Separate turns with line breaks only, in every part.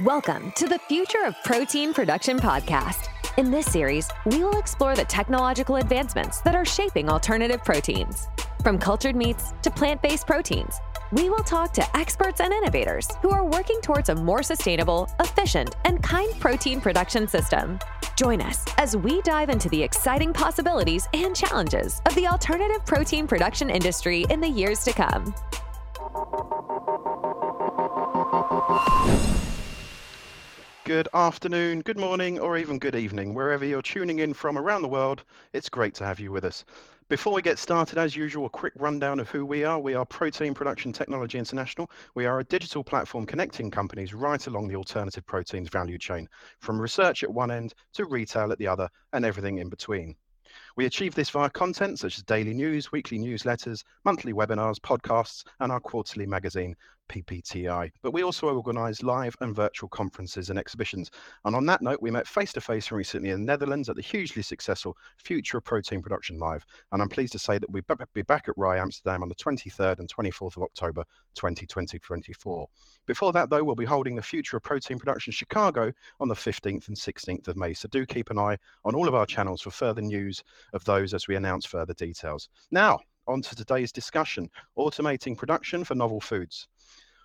Welcome to the Future of Protein Production podcast. In this series, we will explore the technological advancements that are shaping alternative proteins. From cultured meats to plant based proteins, we will talk to experts and innovators who are working towards a more sustainable, efficient, and kind protein production system. Join us as we dive into the exciting possibilities and challenges of the alternative protein production industry in the years to come.
Good afternoon, good morning, or even good evening, wherever you're tuning in from around the world. It's great to have you with us. Before we get started, as usual, a quick rundown of who we are. We are Protein Production Technology International. We are a digital platform connecting companies right along the alternative proteins value chain, from research at one end to retail at the other, and everything in between. We achieve this via content such as daily news, weekly newsletters, monthly webinars, podcasts, and our quarterly magazine, PPTI. But we also organise live and virtual conferences and exhibitions. And on that note, we met face to face recently in the Netherlands at the hugely successful Future of Protein Production Live. And I'm pleased to say that we'll be back at RAI Amsterdam on the 23rd and 24th of October 2024. Before that, though, we'll be holding the Future of Protein Production Chicago on the 15th and 16th of May. So do keep an eye on all of our channels for further news of those as we announce further details. Now, on to today's discussion automating production for novel foods.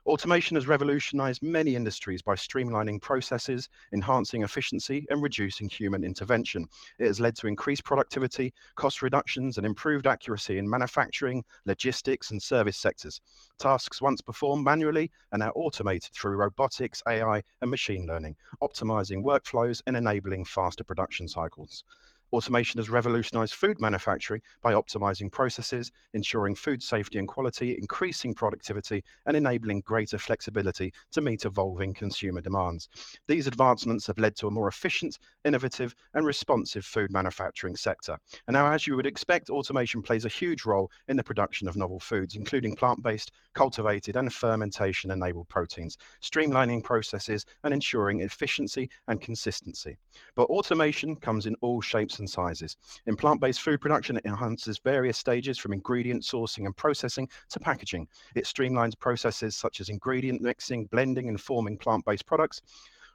Automation has revolutionized many industries by streamlining processes, enhancing efficiency, and reducing human intervention. It has led to increased productivity, cost reductions, and improved accuracy in manufacturing, logistics, and service sectors. Tasks once performed manually are now automated through robotics, AI, and machine learning, optimizing workflows and enabling faster production cycles. Automation has revolutionized food manufacturing by optimizing processes, ensuring food safety and quality, increasing productivity, and enabling greater flexibility to meet evolving consumer demands. These advancements have led to a more efficient, innovative, and responsive food manufacturing sector. And now, as you would expect, automation plays a huge role in the production of novel foods, including plant based, cultivated, and fermentation enabled proteins, streamlining processes and ensuring efficiency and consistency. But automation comes in all shapes and sizes. In plant based food production, it enhances various stages from ingredient sourcing and processing to packaging. It streamlines processes such as ingredient mixing, blending, and forming plant based products.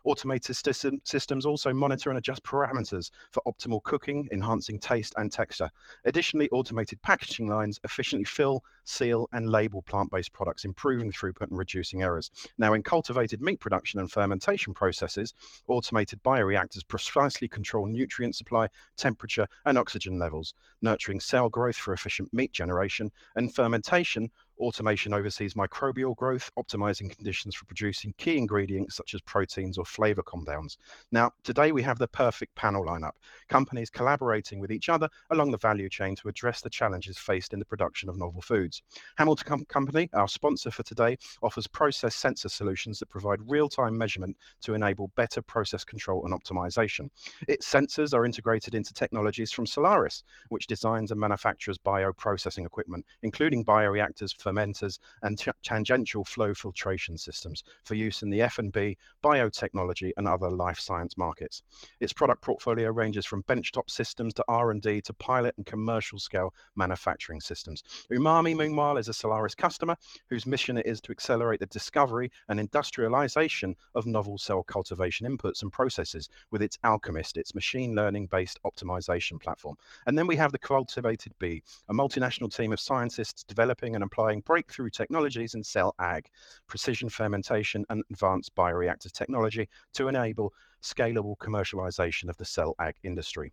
Automated system, systems also monitor and adjust parameters for optimal cooking, enhancing taste and texture. Additionally, automated packaging lines efficiently fill, seal, and label plant based products, improving throughput and reducing errors. Now, in cultivated meat production and fermentation processes, automated bioreactors precisely control nutrient supply, temperature, and oxygen levels, nurturing cell growth for efficient meat generation, and fermentation Automation oversees microbial growth, optimizing conditions for producing key ingredients such as proteins or flavor compounds. Now, today we have the perfect panel lineup companies collaborating with each other along the value chain to address the challenges faced in the production of novel foods. Hamilton Com- Company, our sponsor for today, offers process sensor solutions that provide real time measurement to enable better process control and optimization. Its sensors are integrated into technologies from Solaris, which designs and manufactures bioprocessing equipment, including bioreactors fermenters, and t- tangential flow filtration systems for use in the F&B, biotechnology, and other life science markets. Its product portfolio ranges from benchtop systems to R&D to pilot and commercial scale manufacturing systems. Umami, meanwhile, is a Solaris customer whose mission it is to accelerate the discovery and industrialization of novel cell cultivation inputs and processes with its Alkemyst, its machine learning based optimization platform. And then we have the Cultivated B, a multinational team of scientists developing and applying breakthrough technologies in cell ag, precision fermentation, and advanced bioreactor technology to enable scalable commercialization of the cell ag industry.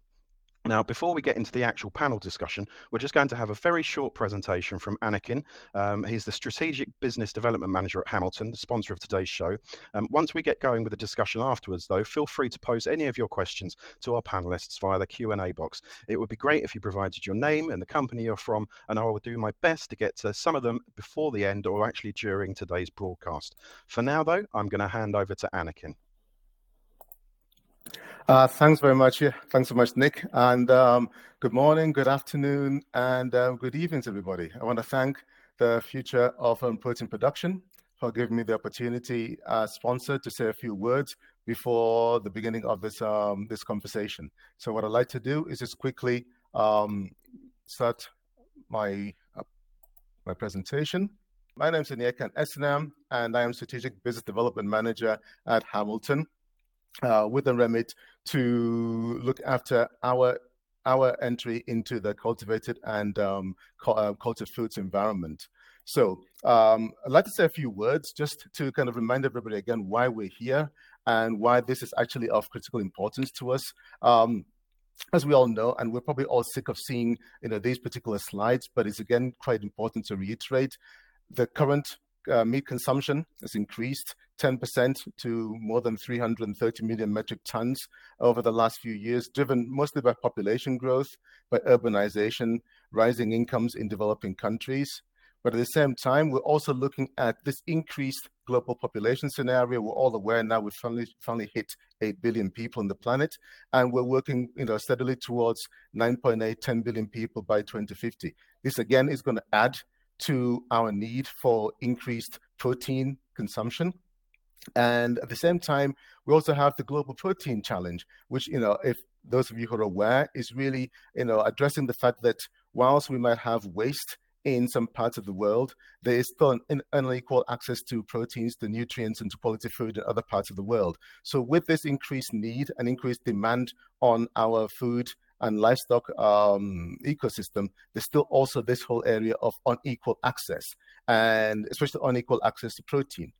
Now, before we get into the actual panel discussion, we're just going to have a very short presentation from Anakin. Um, he's the Strategic Business Development Manager at Hamilton, the sponsor of today's show. Um, once we get going with the discussion afterwards, though, feel free to pose any of your questions to our panelists via the Q&A box. It would be great if you provided your name and the company you're from, and I will do my best to get to some of them before the end or actually during today's broadcast. For now, though, I'm going to hand over to Anakin.
Uh, thanks very much. Yeah, thanks so much, Nick. And um, good morning, good afternoon, and uh, good evening, everybody. I want to thank the Future of um, Protein Production for giving me the opportunity, uh, sponsor, to say a few words before the beginning of this um, this conversation. So, what I'd like to do is just quickly um, start my uh, my presentation. My name is Onyeka Esnam, and I am Strategic Business Development Manager at Hamilton, uh, with a remit to look after our our entry into the cultivated and um, uh, cultured foods environment. So um, I'd like to say a few words just to kind of remind everybody again why we're here and why this is actually of critical importance to us. Um, as we all know, and we're probably all sick of seeing you know these particular slides, but it's again quite important to reiterate the current uh, meat consumption has increased 10% to more than 330 million metric tons over the last few years, driven mostly by population growth, by urbanization, rising incomes in developing countries. But at the same time, we're also looking at this increased global population scenario. We're all aware now we've finally, finally hit 8 billion people on the planet, and we're working you know, steadily towards 9.8, 10 billion people by 2050. This again is going to add to our need for increased protein consumption. And at the same time, we also have the global protein challenge, which, you know, if those of you who are aware, is really, you know, addressing the fact that whilst we might have waste in some parts of the world, there is still an unequal access to proteins, to nutrients, and to quality food in other parts of the world. So, with this increased need and increased demand on our food and livestock um, ecosystem, there's still also this whole area of unequal access, and especially unequal access to protein.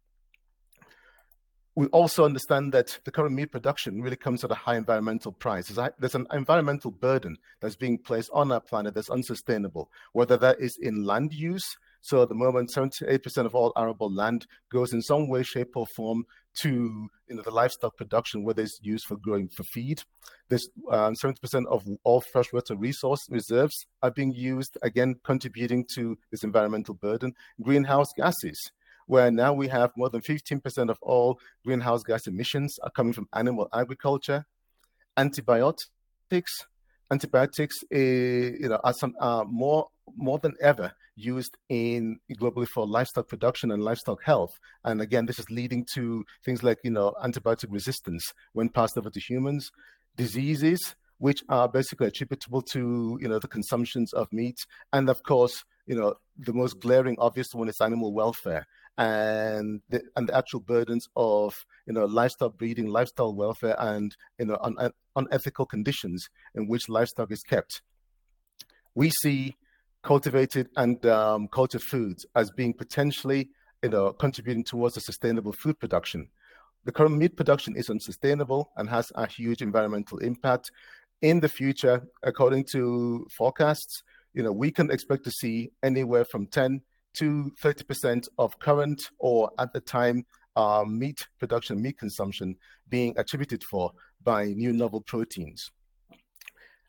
We also understand that the current meat production really comes at a high environmental price. There's an environmental burden that's being placed on our planet that's unsustainable, whether that is in land use, so at the moment, 78% of all arable land goes in some way, shape, or form to you know, the livestock production, whether it's used for growing for feed. This um, 70% of all freshwater resource reserves are being used, again, contributing to this environmental burden. Greenhouse gases, where now we have more than 15% of all greenhouse gas emissions are coming from animal agriculture. Antibiotics, antibiotics, uh, you know, are some are more more than ever used in globally for livestock production and livestock health. And again, this is leading to things like you know antibiotic resistance when passed over to humans, diseases which are basically attributable to you know the consumptions of meat, and of course you know the most glaring obvious one is animal welfare and the, and the actual burdens of you know livestock breeding, livestock welfare, and you know un, un, unethical conditions in which livestock is kept. We see cultivated and um, cultured foods as being potentially you know contributing towards a sustainable food production. The current meat production is unsustainable and has a huge environmental impact. In the future, according to forecasts, you know we can expect to see anywhere from 10 to 30% of current or at the time uh, meat production, meat consumption being attributed for by new novel proteins.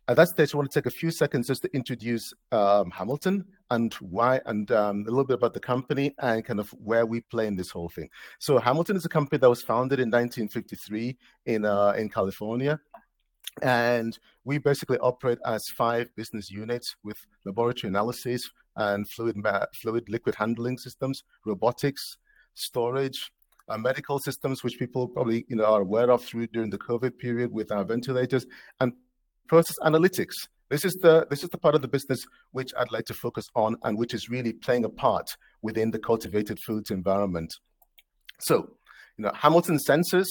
At that stage, I want to take a few seconds just to introduce um, Hamilton and why, and um, a little bit about the company and kind of where we play in this whole thing. So, Hamilton is a company that was founded in 1953 in uh, in California, and we basically operate as five business units with laboratory analysis, and fluid, fluid liquid handling systems, robotics, storage, uh, medical systems, which people probably you know are aware of through during the COVID period with our ventilators, and process analytics. This is the this is the part of the business which I'd like to focus on, and which is really playing a part within the cultivated foods environment. So, you know, Hamilton sensors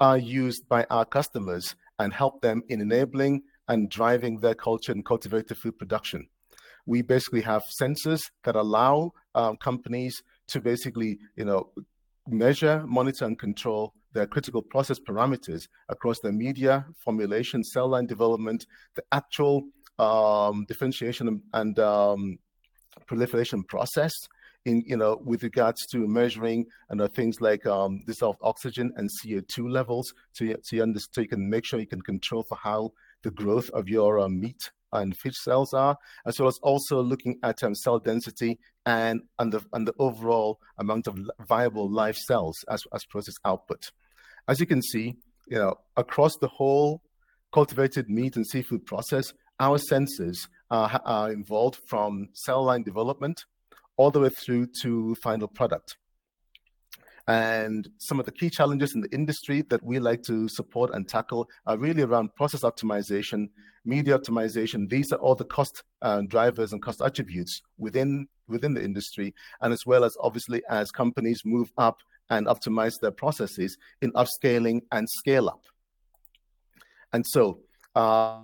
are used by our customers and help them in enabling and driving their culture and cultivated food production we basically have sensors that allow um, companies to basically, you know, measure, monitor, and control their critical process parameters across the media, formulation, cell line development, the actual um, differentiation and um, proliferation process in you know with regards to measuring and you know, things like um, dissolved oxygen and CO2 levels so so you, so you can make sure you can control for how the growth of your uh, meat and fish cells are, as well as also looking at um, cell density and, and, the, and the overall amount of viable live cells as, as process output. As you can see, you know, across the whole cultivated meat and seafood process, our sensors are, are involved from cell line development all the way through to final product. And some of the key challenges in the industry that we like to support and tackle are really around process optimization, media optimization. These are all the cost uh, drivers and cost attributes within within the industry, and as well as obviously as companies move up and optimize their processes in upscaling and scale up. And so, uh,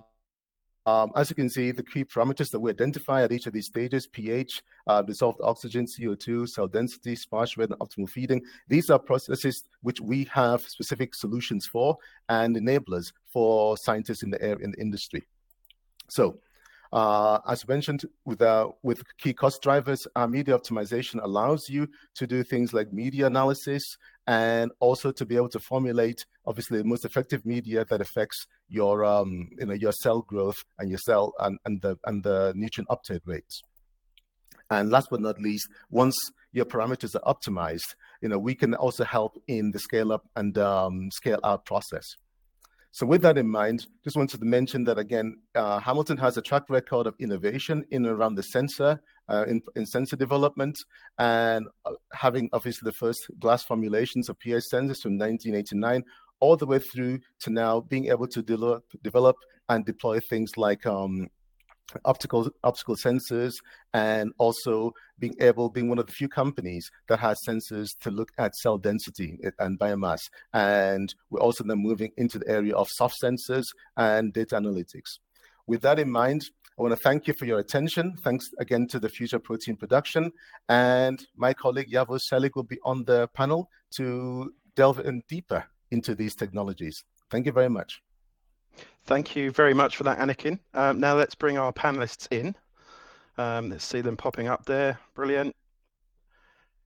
um, as you can see, the key parameters that we identify at each of these stages, pH, uh, dissolved oxygen, CO2, cell density, sparge rate, and optimal feeding, these are processes which we have specific solutions for and enablers for scientists in the air in the industry. So uh, as mentioned, with, uh, with key cost drivers, uh, media optimization allows you to do things like media analysis and also to be able to formulate, obviously, the most effective media that affects your, um, you know, your cell growth and your cell and, and, the, and the nutrient uptake rates. And last but not least, once your parameters are optimized, you know, we can also help in the scale up and um, scale out process. So with that in mind, just wanted to mention that again, uh, Hamilton has a track record of innovation in and around the sensor, uh, in, in, sensor development, and uh, having obviously the first glass formulations of pH sensors from 1989, all the way through to now being able to develop, develop and deploy things like um, optical optical sensors and also being able being one of the few companies that has sensors to look at cell density and biomass and we're also then moving into the area of soft sensors and data analytics with that in mind I want to thank you for your attention. Thanks again to the Future Protein Production. And my colleague Yavuz Celik will be on the panel to delve in deeper into these technologies. Thank you very much.
Thank you very much for that, Anakin. Um, now let's bring our panelists in. Um, let's see them popping up there. Brilliant.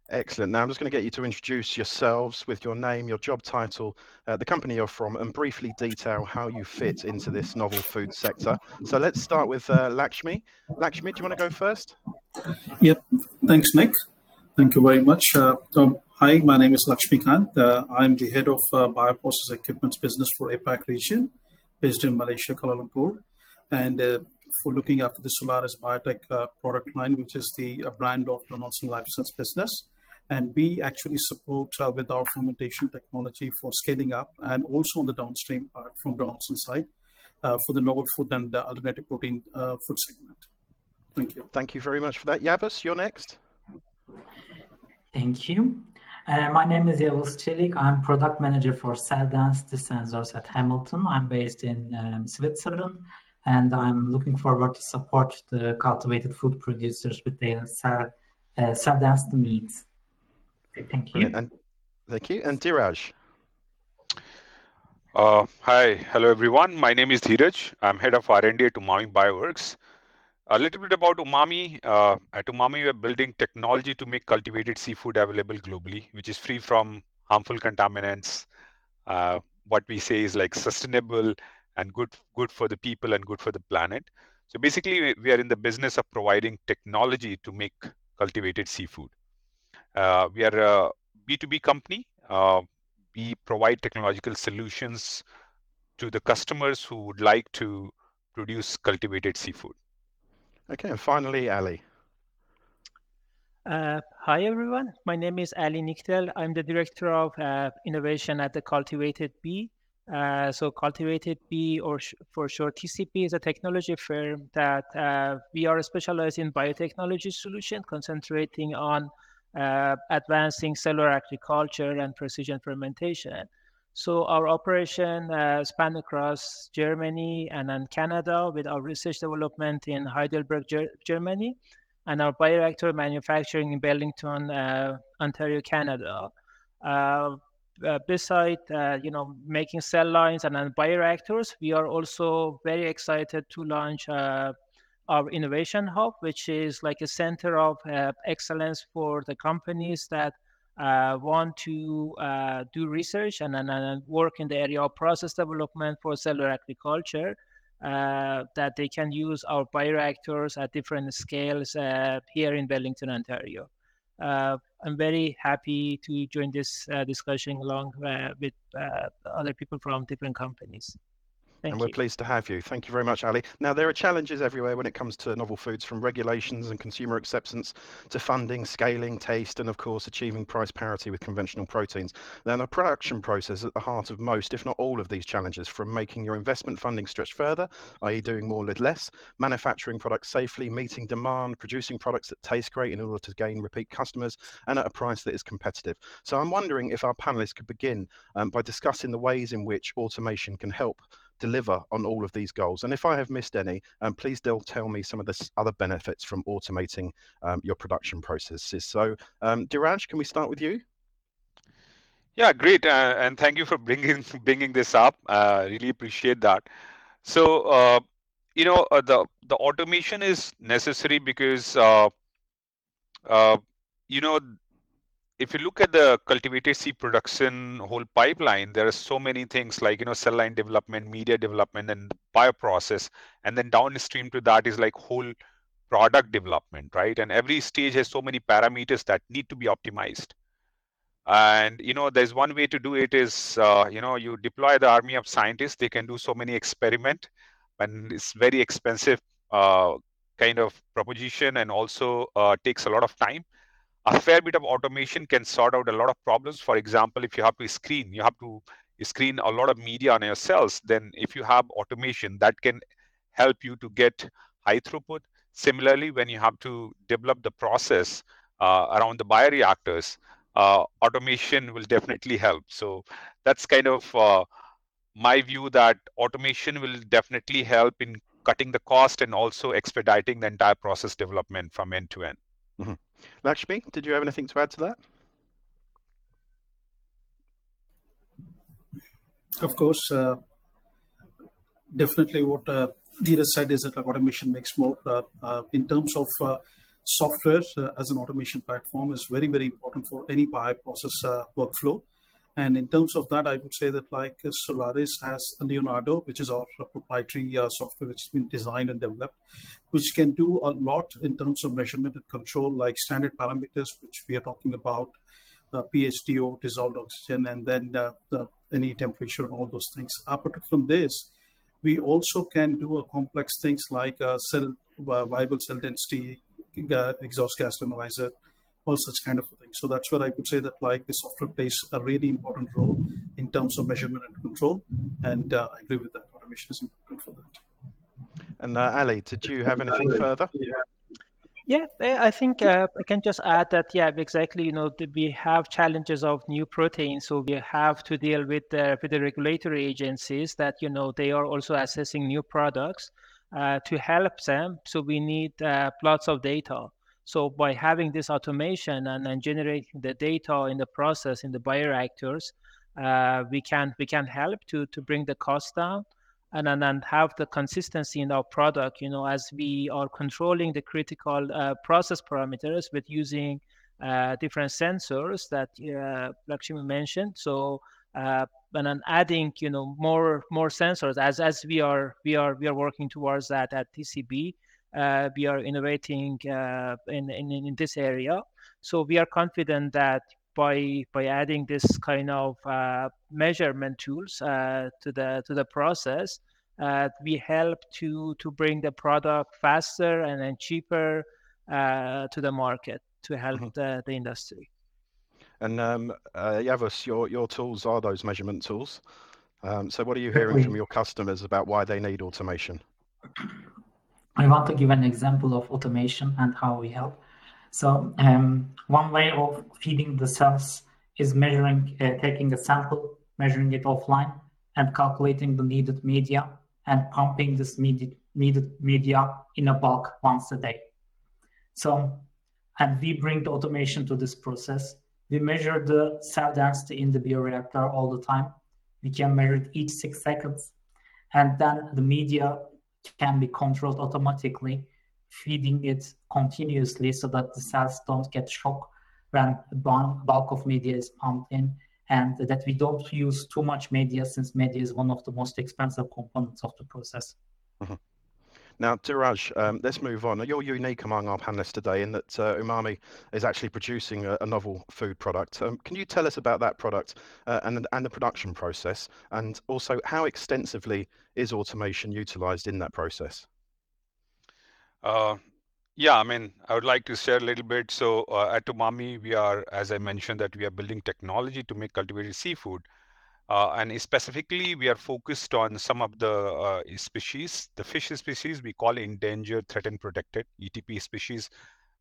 Excellent. Now I'm just going to get you to introduce yourselves with your name, your job title, uh, the company you're from, and briefly detail how you fit into this novel food sector. So let's start with uh, Lakshmi. Lakshmi, do you want to go first?
Yep. Thanks, Nick. Thank you very much. Uh, um, hi, my name is Lakshmikanth. Uh, I'm the head of uh, bioprocess equipment business for APAC region based in Malaysia, Kuala Lumpur, and uh, for looking after the Solaris Biotech uh, product line, which is the uh, brand of Donaldson Life Science business. And we actually support uh, with our fermentation technology for scaling up and also on the downstream part from Donaldson side uh, for the novel food and the alternative protein uh, food segment. Thank you.
Thank you very much for that. Yavuz, you're next.
Thank you. Uh, my name is Yavuz Çelik. I'm product manager for cell density sensors at Hamilton. I'm based in um, Switzerland, and I'm looking forward to support the cultivated food producers with their cell, uh, cell density needs. Thank you.
And, thank you. And Dhiraj.
Uh, hi, hello everyone. My name is Dhiraj. I'm head of R&D at Umami Bioworks. A little bit about Umami. Uh, at Umami, we're building technology to make cultivated seafood available globally, which is free from harmful contaminants. Uh, what we say is like sustainable and good, good for the people and good for the planet. So basically, we are in the business of providing technology to make cultivated seafood. Uh, we are a B2B company. Uh, we provide technological solutions to the customers who would like to produce cultivated seafood.
Okay, and finally, Ali.
Uh, hi, everyone. My name is Ali Nikdel. I'm the Director of uh, Innovation at the Cultivated B. Uh, so Cultivated B, or sh for short TCB, is a technology firm that uh, we are specialized in biotechnology solution, concentrating on uh, advancing cellular agriculture and precision fermentation. So our operation uh, span across Germany and then Canada with our research development in Heidelberg, Ger Germany, and our bioreactor manufacturing in Burlington, uh, Ontario, Canada. Uh, uh beside, uh, you know, making cell lines and then bioreactors, we are also very excited to launch uh, our innovation hub, which is like a center of excellence for the companies that want to uh, do research and, and, and, work in the area of process development for cellular agriculture, uh, that they can use our bioreactors at different scales uh, here in Burlington, Ontario. Uh, I'm very happy to join this uh, discussion along with other people from different companies. Thank
and we're
you.
pleased to have you. Thank you very much, Ali. Now, there are challenges everywhere when it comes to novel foods, from regulations and consumer acceptance to funding, scaling, taste, and of course, achieving price parity with conventional proteins. Now, the production process is at the heart of most, if not all, of these challenges, from making your investment funding stretch further, i.e., doing more with less, manufacturing products safely, meeting demand, producing products that taste great in order to gain repeat customers, and at a price that is competitive. So, I'm wondering if our panelists could begin um, by discussing the ways in which automation can help deliver on all of these goals? And if I have missed any, um, please do tell me some of the other benefits from automating um, your production processes. So, um, Dhiraj, can we start with you?
Yeah, great, uh, and thank you for bringing bringing this up. Uh, really appreciate that. So, uh, you know, uh, the the automation is necessary because, uh, uh, you know, if you look at the cultivated seed production whole pipeline, there are so many things like you know cell line development, media development, and bioprocess, and then downstream to that is like whole product development, right? And every stage has so many parameters that need to be optimized. And you know, there's one way to do it is uh, you know you deploy the army of scientists. They can do so many experiment, and it's very expensive uh, kind of proposition, and also uh, takes a lot of time a fair bit of automation can sort out a lot of problems. For example, if you have to screen, you have to screen a lot of media on your cells. Then if you have automation, that can help you to get high throughput. Similarly, when you have to develop the process uh, around the bioreactors, uh, automation will definitely help. So that's kind of uh, my view that automation will definitely help in cutting the cost and also expediting the entire process development from end to end.
Mm-hmm. Lakshmi, did you have anything to add to that?
Of course, uh, definitely what uh, Dhiraj said is that automation makes more. Uh, uh in terms of uh, software uh, as an automation platform is very, very important for any bioprocess workflow. And in terms of that, I would say that like Solaris has Leonardo, which is our proprietary uh, software which has been designed and developed, which can do a lot in terms of measurement and control, like standard parameters, which we are talking about, uh, pH, dissolved oxygen, and then uh, the, any temperature all those things. Apart from this, we also can do a complex things like uh, cell uh, viable cell density, uh, exhaust gas analyzer, all such kind of things. So that's where I could say that like the software plays a really important role in terms of measurement and control. And uh, I agree with that. Automation is important for that.
And uh, Ali, did you have anything further?
Yeah, I think uh, I can just add that, yeah, exactly. You know, we have challenges of new proteins, so we have to deal with the, with the regulatory agencies that, you know, they are also assessing new products uh, to help them. So we need uh, lots of data. So by having this automation and, and generating the data in the process in the bioreactors, uh, we can we can help to to bring the cost down and, and and have the consistency in our product. You know, as we are controlling the critical uh, process parameters with using uh, different sensors that uh, Lakshmi mentioned. So uh, and then adding you know more more sensors as as we are we are we are working towards that at TCB uh, we are innovating uh, in, in, in this area. So we are confident that by by adding this kind of uh, measurement tools uh, to the to the process, uh, we help to to bring the product faster and then cheaper uh, to the market to help mm-hmm. the, the industry.
And um, Yavuz, your your tools are those measurement tools. Um, so what are you hearing from your customers about why they need automation?
I want to give an example of automation and how we help. So um, one way of feeding the cells is measuring, uh, taking a sample, measuring it offline, and calculating the needed media and pumping this needed, needed media in a bulk once a day. So, and we bring the automation to this process. We measure the cell density in the bioreactor all the time. We can measure it each six seconds. And then the media can be controlled automatically, feeding it continuously so that the cells don't get shocked when bulk of media is pumped in, and that we don't use too much media since media is one of the most expensive components of the process.
Mm-hmm. Now, Dhiraj, um, let's move on. You're unique among our panelists today in that uh, Umami is actually producing a, a novel food product. Um, can you tell us about that product uh, and, and the production process, and also how extensively is automation utilized in that process?
Uh, yeah, I mean, I would like to share a little bit. So uh, at Umami, we are, as I mentioned, that we are building technology to make cultivated seafood. Uh, and specifically, we are focused on some of the uh, species, the fish species we call endangered, threatened, protected (ETP) species.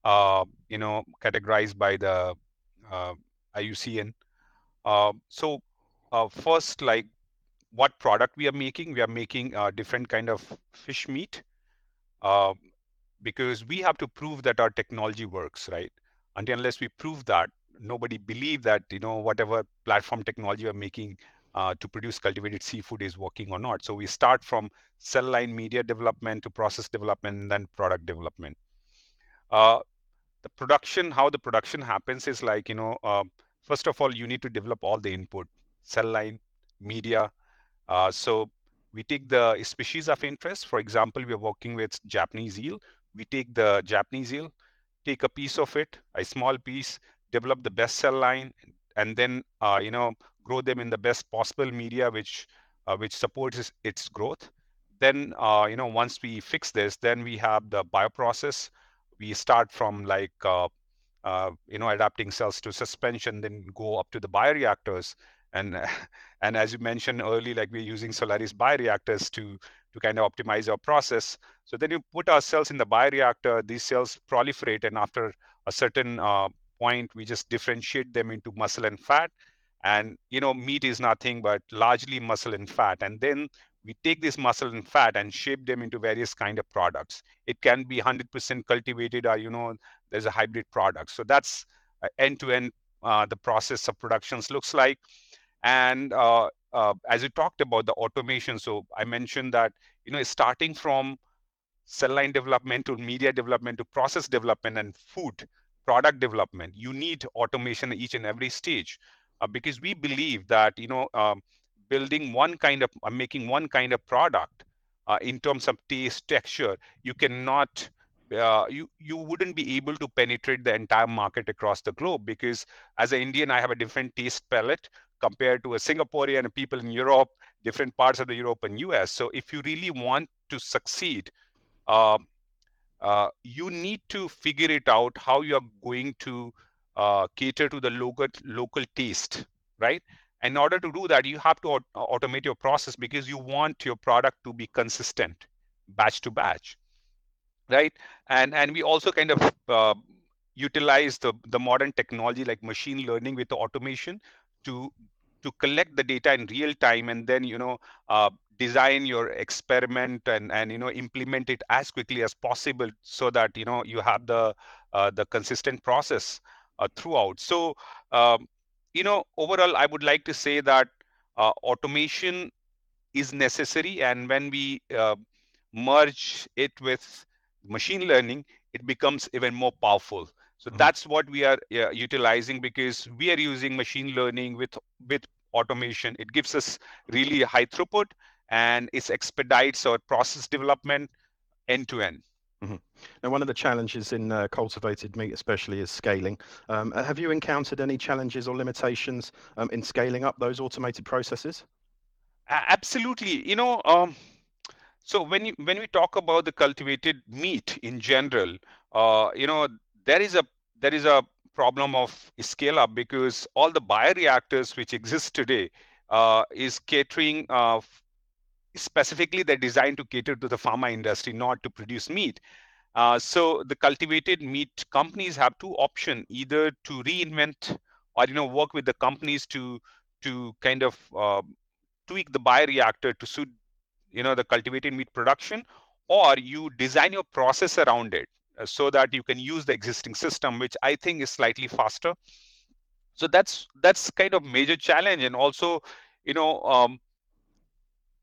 Uh, you know, categorized by the uh, IUCN. Uh, so, uh, first, like, what product we are making? We are making different kind of fish meat, because we have to prove that our technology works, right? Unless we prove that, nobody believe that you know whatever platform technology we're making uh, to produce cultivated seafood is working or not. So we start from cell line media development to process development and then product development. Uh, the production, how the production happens is like, you know, uh, first of all, you need to develop all the input, cell line, media. Uh, so we take the species of interest. For example, we're working with Japanese eel. We take the Japanese eel, take a piece of it, a small piece, develop the best cell line, and then, uh, you know, grow them in the best possible media which uh, which supports its growth. Then uh, you know once we fix this then we have the bioprocess. We start from like uh, uh, you know adapting cells to suspension then go up to the bioreactors. And and as you mentioned early like we're using solaris bioreactors to to kind of optimize our process. So then you put our cells in the bioreactor these cells proliferate and after a certain uh, point we just differentiate them into muscle and fat. And you know meat is nothing but largely muscle and fat. And then we take this muscle and fat and shape them into various kind of products. It can be 100% cultivated or you know there's a hybrid product. So that's end to end the process of productions looks like. And uh, uh, as you talked about the automation so i mentioned that you know starting from cell line development to media development to process development and food product development you need automation at each and every stage uh, because we believe that you know um, building one kind of uh, making one kind of product uh, in terms of taste texture you cannot uh, you you wouldn't be able to penetrate the entire market across the globe because as an Indian I have a different taste palette compared to a Singaporean people in Europe, different parts of the Europe and US. So if you really want to succeed, uh, uh, you need to figure it out how you are going to uh, cater to the local local taste, right? In order to do that, you have to automate your process because you want your product to be consistent, batch to batch, right? And and we also kind of uh, utilize the the modern technology like machine learning with automation to to collect the data in real time and then you know uh, design your experiment and and you know implement it as quickly as possible so that you know you have the uh, the consistent process uh, throughout. So, um, you know, overall, I would like to say that uh, automation is necessary, and when we uh, merge it with machine learning, it becomes even more powerful. So mm-hmm. that's what we are uh, utilizing because we are using machine learning with with automation. It gives us really high throughput and it expedites our process development end to end.
Mm-hmm. Now, one of the challenges in uh, cultivated meat, especially, is scaling. Um, uh, have you encountered any challenges or limitations um, in scaling up those automated processes?
Absolutely. You know, um, so when you when we talk about the cultivated meat in general, uh, you know, there is a there is a problem of scale up because all the bioreactors which exist today uh, is catering uh, specifically they're designed to cater to the pharma industry, not to produce meat. Uh, so the cultivated meat companies have two options: either to reinvent or you know work with the companies to to kind of uh, tweak the bioreactor to suit you know the cultivated meat production, or you design your process around it uh, so that you can use the existing system, which I think is slightly faster. So that's that's kind of major challenge, and also you know um,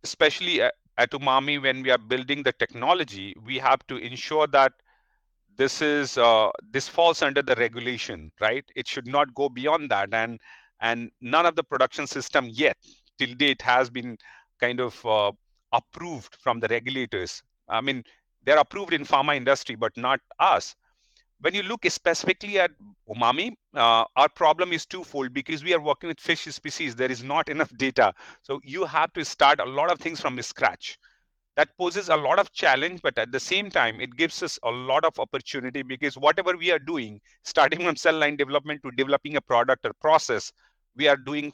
especially at, at Umami, when we are building the technology, we have to ensure that this is uh, this falls under the regulation, right? It should not go beyond that, and and none of the production system yet till date has been kind of uh, approved from the regulators. I mean, they're approved in pharma industry, but not us. When you look specifically at umami, uh, our problem is twofold because we are working with fish species. There is not enough data. So you have to start a lot of things from scratch. That poses a lot of challenge, but at the same time, it gives us a lot of opportunity because whatever we are doing, starting from cell line development to developing a product or process, we are doing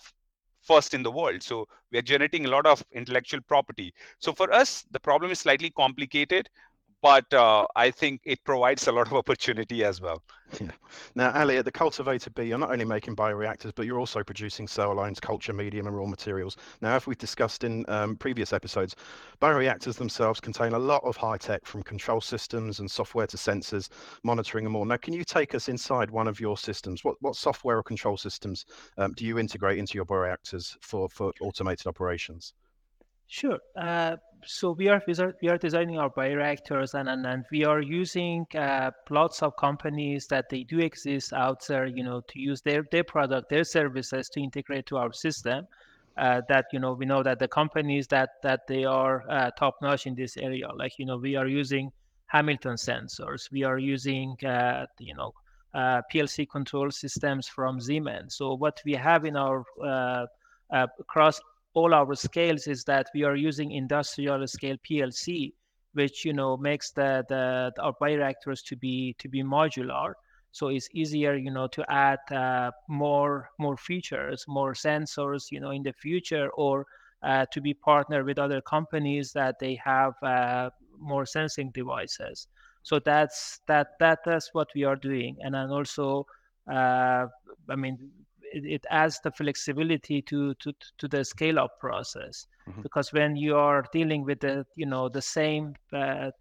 first in the world. So we are generating a lot of intellectual property. So for us, the problem is slightly complicated, but uh, I think it provides a lot of opportunity as well.
Yeah. Now, Ali, at the Cultivated B, you're not only making bioreactors, but you're also producing cell lines, culture medium, and raw materials. Now, as we've discussed in um, previous episodes, bioreactors themselves contain a lot of high tech from control systems and software to sensors, monitoring and more. Now, can you take us inside one of your systems? What, what software or control systems um, do you integrate into your bioreactors for, for automated operations?
Sure. Uh, so we are we are designing our bioreactors and, and, and we are using uh, lots of companies that they do exist out there, you know, to use their, their product, their services to integrate to our system. Uh, that you know we know that the companies that that they are uh, top notch in this area like you know we are using hamilton sensors we are using uh, you know uh, plc control systems from siemens so what we have in our uh, across all our scales is that we are using industrial scale PLC, which you know makes the, the, our bioreactors to be to be modular. So it's easier, you know, to add uh, more more features, more sensors, you know, in the future, or uh, to be partnered with other companies that they have uh, more sensing devices. So that's that that that's what we are doing, and then also, uh, I mean, it, adds the flexibility to to to the scale up process mm-hmm. because when you are dealing with the you know the same uh,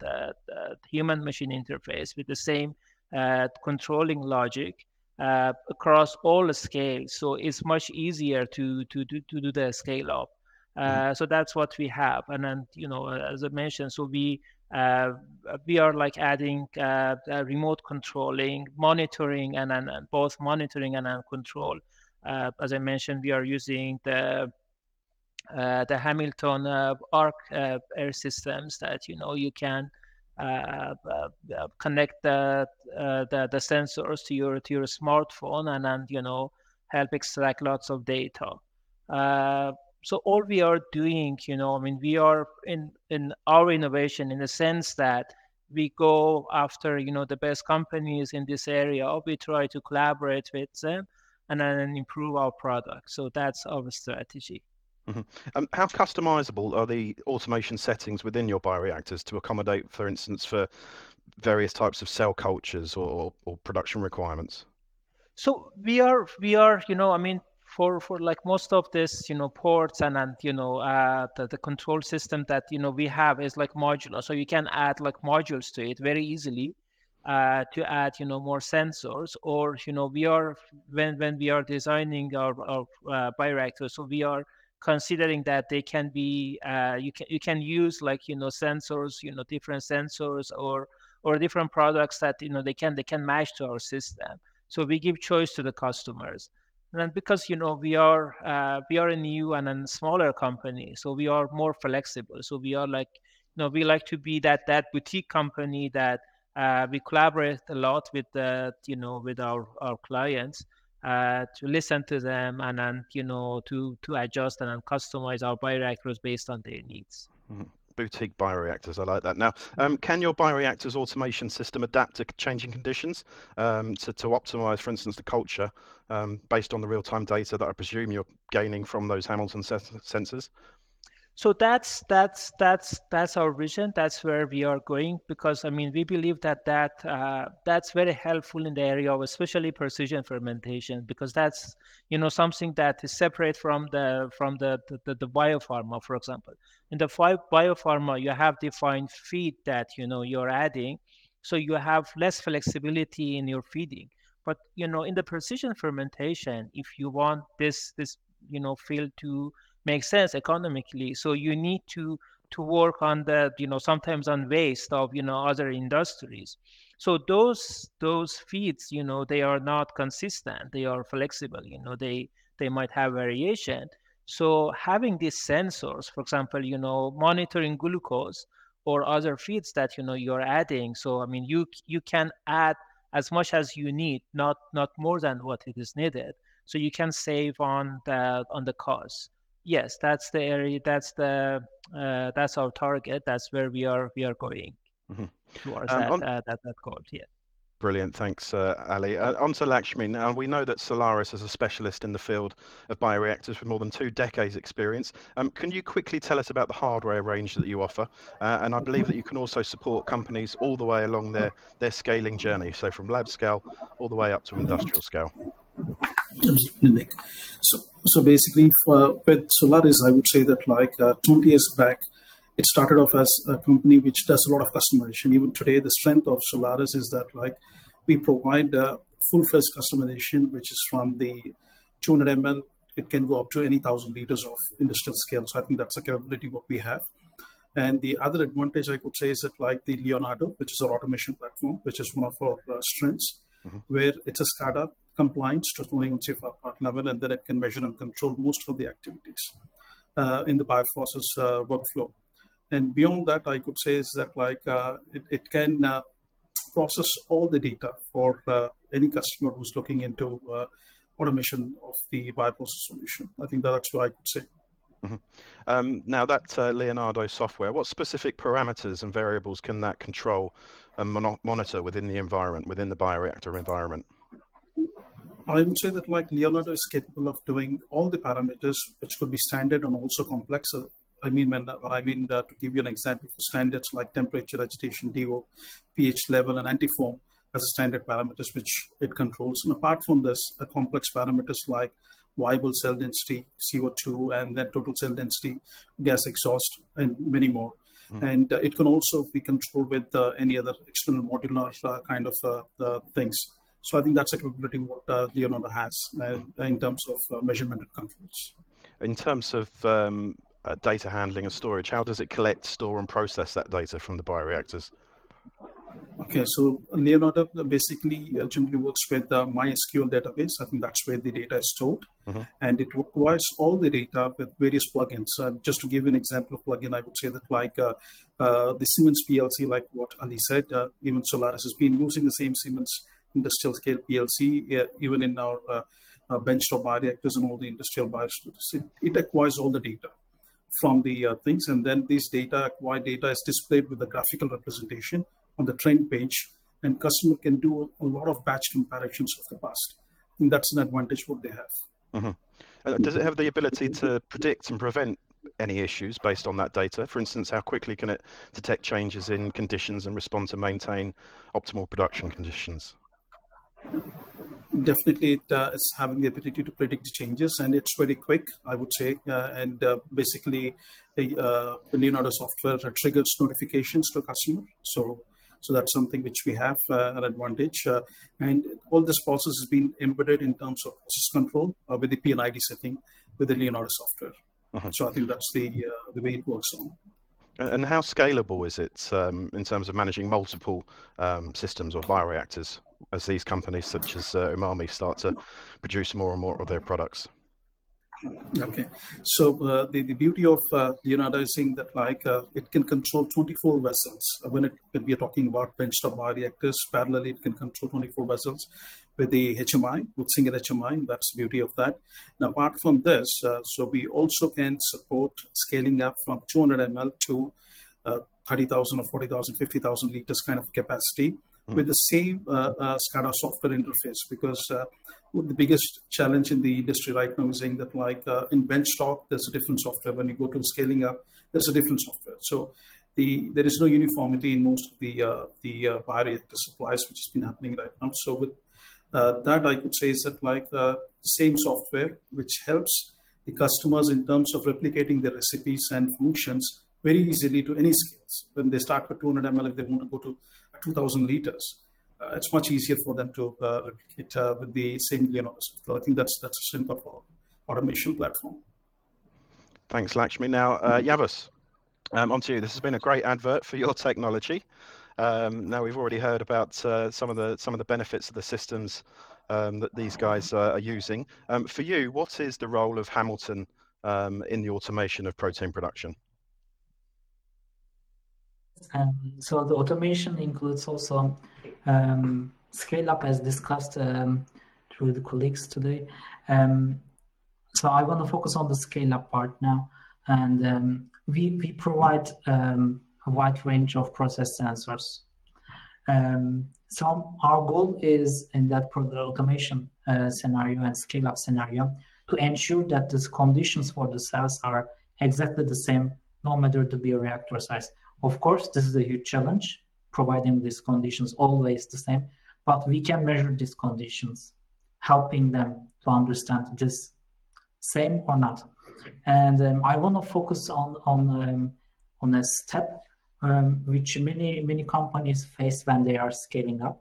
human machine interface with the same uh, controlling logic uh, across all the scales so it's much easier to to to, to do the scale up mm-hmm. Uh, so that's what we have and then you know as i mentioned so we uh, we are like adding uh, uh, remote controlling, monitoring, and, and, and both monitoring and, and control Uh, as I mentioned, we are using the uh, the Hamilton uh, ARC uh, air systems that you know you can uh, connect the, the, the sensors to your to your smartphone and and you know help extract lots of data. So all we are doing you know i mean we are in in our innovation in the sense that we go after you know the best companies in this area. We try to collaborate with them and then improve our product. So that's our strategy.
Mm-hmm. Um, how customizable are the automation settings within your bioreactors to accommodate, for instance, for various types of cell cultures or, or production requirements?
So we are, we are, you know, I mean, for for like most of this, you know, ports and and you know, uh, the the control system that you know we have is like modular, so you can add like modules to it very easily uh, to add you know more sensors or you know we are when when we are designing our, our uh, bioreactors so we are considering that they can be uh, you can you can use like you know sensors you know different sensors or or different products that you know they can they can match to our system. So we give choice to the customers. And because you know we are uh, we are a new and a smaller company so we are more flexible. So we are like you know we like to be that that boutique company that uh, we collaborate a lot with the you know with our our clients uh, to listen to them and then you know to to adjust and customize our bioreactors based on their needs.
Mm-hmm. Boutique bioreactors, I like that. Now, um, can your bioreactors automation system adapt to changing conditions um, to, to optimize, for instance, the culture um, based on the real-time data that I presume you're gaining from those Hamilton sensors?
So that's that's that's that's our vision. That's where we are going because i mean we believe that that uh, that's very helpful in the area of especially precision fermentation because that's you know something that is separate from the from the the, the biopharma for example. In the biopharma you have defined feed that you know you're adding. So you have less flexibility in your feeding. But you know in the precision fermentation if you want this this you know field to make sense economically. So you need to to work on that, you know sometimes on waste of you know other industries. So those those feeds you know they are not consistent. They are flexible. You know they they might have variation. So having these sensors, for example, you know monitoring glucose or other feeds that you know you're adding. So I mean, you you can add as much as you need, not not more than what it is needed. So you can save on the on the cost. Yes, that's the area. That's the uh, that's our target. That's where we are we are going mm-hmm. towards um, that, on... uh, that that goal. Yeah.
Brilliant. Thanks, uh, Ali. Uh, on to Lakshmi. Now, we know that Solaris is a specialist in the field of bioreactors with more than two decades experience. Um, can you quickly tell us about the hardware range that you offer? Uh, and I believe that you can also support companies all the way along their, their scaling journey, so from lab scale all the way up to industrial scale.
So, so basically, for, with Solaris, I would say that like uh, 20 years back, it started off as a company which does a lot of customization. Even today, the strength of Solaris is that like we provide uh, full-fledged customization, which is from the 200 ml. It can go up to any thousand liters of industrial scale. So I think that's a capability what we have. And the other advantage I could say is that like the Leonardo, which is our automation platform, which is one of our uh, strengths, mm-hmm. where it's a SCADA compliance to only CFR part level, and then it can measure and control most of the activities uh, in the bioprocess uh, workflow. And beyond that, I could say is that like uh, it, it, can uh, process all the data for uh, any customer who's looking into automation of the bioprocess solution. I think that's what I could say.
Mm-hmm. Um, now that uh, Leonardo software, what specific parameters and variables can that control and mon- monitor within the environment, within the bioreactor environment?
I would say that like Leonardo is capable of doing all the parameters, which could be standard and also complex. I mean, when I mean uh, to give you an example, for standards like temperature, agitation, DO, pH level, and antifoam as standard parameters which it controls. And apart from this, the complex parameters like viable cell density, CO2, and then total cell density, gas exhaust, and many more. Mm. And uh, it can also be controlled with uh, any other external modular uh, kind of uh, things. So I think that's a capability what uh, Leonardo has uh, in terms of measurement and controls.
In terms of um, uh, data handling and storage? How does it collect, store, and process that data from the bioreactors?
Okay, so Leonardo basically uh, generally works with the MySQL database. I think that's where the data is stored, mm-hmm. and it requires all the data with various plugins. Uh, just to give you an example of plugin, I would say that like uh, uh the Siemens PLC, like what Ali said, uh, even Solaris has been using the same Siemens industrial scale PLC, even in our uh, benchtop bioreactors and all the industrial bioreactors. It, it acquires all the data from the uh, things. And then this data, acquired data is displayed with a graphical representation on the trend page. And customer can do a lot of batch comparisons of the past. And that's an advantage what they have.
Mm-hmm. Uh, does it have the ability to predict and prevent any issues based on that data? For instance, how quickly can it detect changes in conditions and respond to maintain optimal production conditions?
Definitely it uh, is having the ability to predict the changes and it's very quick i would say uh, and uh, basically the, uh, leonardo software triggers notifications to customer so so that's something which we have uh, an advantage uh, and all this process has been embedded in terms of process control with the P&ID setting with the leonardo software uh-huh. so i think that's the the way it works on
and how scalable is it um, in terms of managing multiple um, systems or bioreactors? As these companies such as uh, Umami start to produce more and more of their products?
Okay, so uh, the, the beauty of uh, Leonardo is saying that like uh, it can control 24 vessels. When, it, when we are talking about benchtop bioreactors, parallelly it can control 24 vessels with the HMI, with single HMI. That's the beauty of that. Now, apart from this, uh, so we also can support scaling up from 200 ml to uh, 30,000 or 40,000, 50,000 liters kind of capacity with the same uh, uh, SCADA software interface because uh, the biggest challenge in the industry right now is saying that like uh, in benchtop, there's a different software. When you go to scaling up, there's a different software. So the there is no uniformity in most of the uh, the uh, bioreactor supplies, which has been happening right now. So with uh, that, I could say is that like the same software, which helps the customers in terms of replicating their recipes and functions very easily to any scales. When they start with 200 ml, if they want to go to 2,000 liters, uh, it's much easier for them to uh, replicate uh, with the same Leonardo So I think that's that's a simple automation platform.
Thanks, Lakshmi. Now, uh, um, on to you. This has been a great advert for your technology. Um, now we've already heard about uh, some of the some of the benefits of the systems um, that these guys uh, are using. Um, for you, what is the role of Hamilton um, in the automation of protein production?
Um, so the automation includes also um, scale up as discussed um, through the colleagues today. Um, so I want to focus on the scale up part now. And um, we, we provide um, a wide range of process sensors. so our goal is in that automation uh, scenario and scale up scenario to ensure that the conditions for the cells are exactly the same no matter the bioreactor size. Of course, this is a huge challenge, providing these conditions always the same, but we can measure these conditions, helping them to understand this same or not. And um, I want to focus on on um, on a step um, which many many companies face when they are scaling up.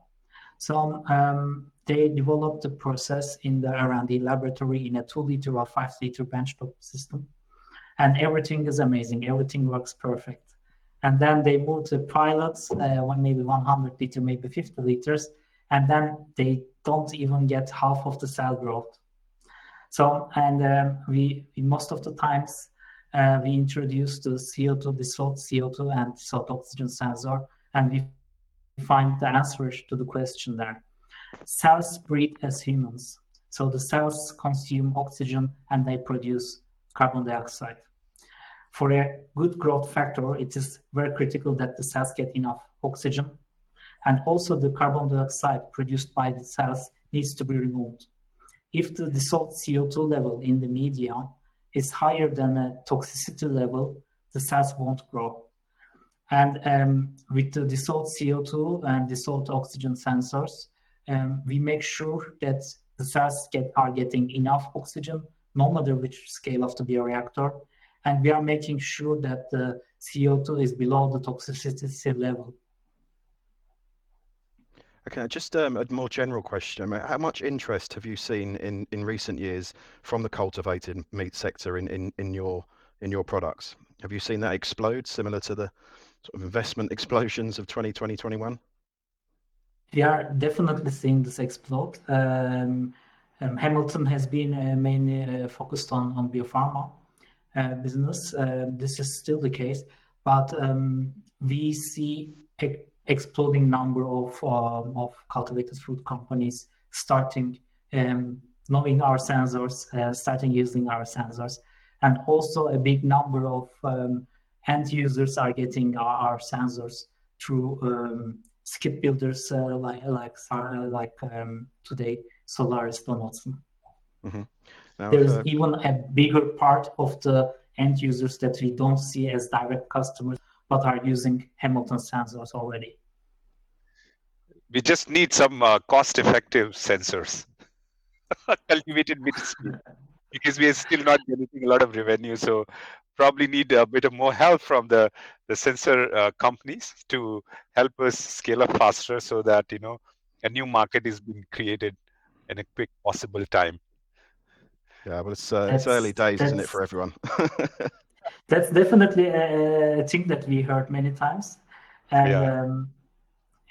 So um, they developed the process in the R&D laboratory in a two liter or five liter benchtop system, and everything is amazing. Everything works perfect and then they move to pilots, uh, maybe 100 liter, maybe 50 liters, and then they don't even get half of the cell growth. So, and um, we, most of the times uh, we introduce the CO2, dissolved CO2 and dissolved oxygen sensor, and we find the answers to the question there. Cells breathe as humans. So the cells consume oxygen and they produce carbon dioxide for a good growth factor, it is very critical that the cells get enough oxygen. And also the carbon dioxide produced by the cells needs to be removed. If the dissolved CO2 level in the media is higher than a toxicity level, the cells won't grow. And um, with the dissolved CO2 and dissolved oxygen sensors, um, we make sure that the cells get, are getting enough oxygen, no matter which scale of the bioreactor, and we are making sure that the CO2 is below the toxicity level.
Okay, just um, a more general question. How much interest have you seen in, in recent years from the cultivated meat sector in, in, in your in your products? Have you seen that explode, similar to the sort of investment explosions of 2020, 21?
We are definitely seeing this explode. Um, um, Hamilton has been uh, mainly uh, focused on, on biopharma business. Uh, this is still the case, but um, we see exploding number of um, of cultivated fruit companies starting um, knowing our sensors, uh, starting using our sensors, and also a big number of end users are getting our, sensors through skid builders uh, like uh, today Solaris Donaldson. Now, There's uh, even a bigger part of the end users that we don't see as direct customers, but are using Hamilton sensors already.
We just need some uh, cost-effective sensors, cultivated because we are still not getting a lot of revenue. So probably need a bit of more help from the the sensor uh, companies to help us scale up faster, so that you know a new market is being created in a quick possible time.
Yeah, well, it's uh, it's early days, isn't it, for everyone?
that's definitely a, a, thing that we heard many times, and yeah. um,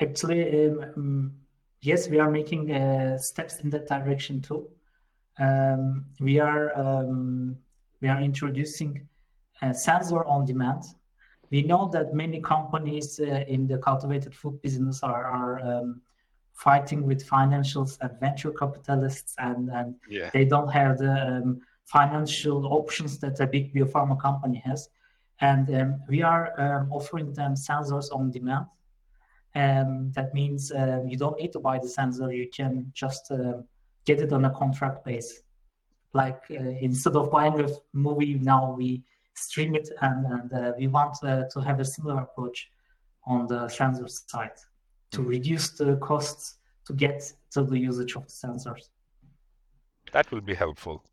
actually, um, um, yes, we are making uh, steps in that direction too. Um, we are um, we are introducing a sensor on demand. We know that many companies uh, in the cultivated food business are, are um, fighting with financials and venture capitalists, and, and yeah. they don't have the um, financial options that a big biopharma company has. And um, we are um, offering them sensors on demand. And that means uh, you don't need to buy the sensor, you can just uh, get it on a contract base. Like uh, instead of buying a movie, now we stream it, and, and uh, we want uh, to have a similar approach on the sensor side to mm. reduce the costs to get to the usage of the sensors.
That will be helpful.